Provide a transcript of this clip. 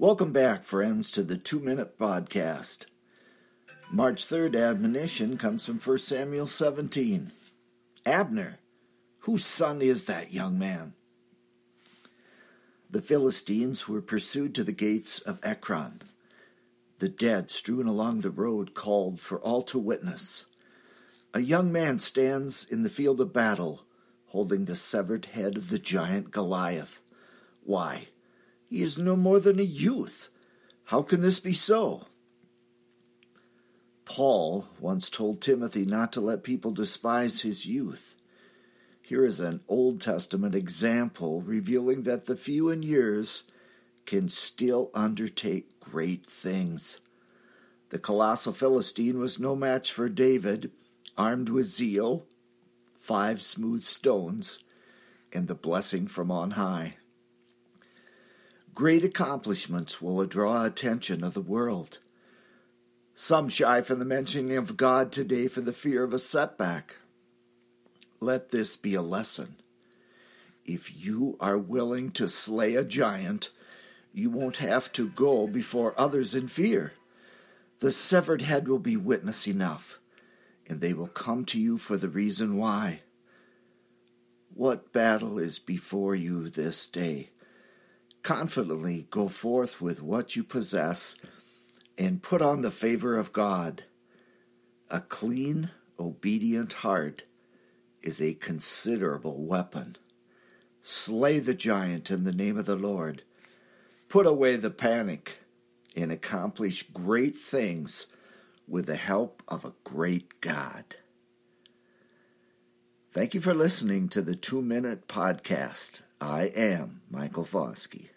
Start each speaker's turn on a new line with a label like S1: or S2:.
S1: Welcome back, friends, to the Two Minute Podcast. March 3rd admonition comes from 1 Samuel 17. Abner, whose son is that young man? The Philistines were pursued to the gates of Ekron. The dead strewn along the road called for all to witness. A young man stands in the field of battle, holding the severed head of the giant Goliath. Why, he is no more than a youth. How can this be so? Paul once told Timothy not to let people despise his youth. Here is an Old Testament example revealing that the few in years can still undertake great things. The colossal Philistine was no match for David, armed with zeal, five smooth stones, and the blessing from on high. Great accomplishments will draw attention of the world. Some shy from the mentioning of God today for the fear of a setback. Let this be a lesson. If you are willing to slay a giant, you won't have to go before others in fear. The severed head will be witness enough, and they will come to you for the reason why. What battle is before you this day? Confidently go forth with what you possess and put on the favor of God. A clean, obedient heart is a considerable weapon. Slay the giant in the name of the Lord. Put away the panic and accomplish great things with the help of a great God. Thank you for listening to the Two Minute Podcast. I am Michael Foskey.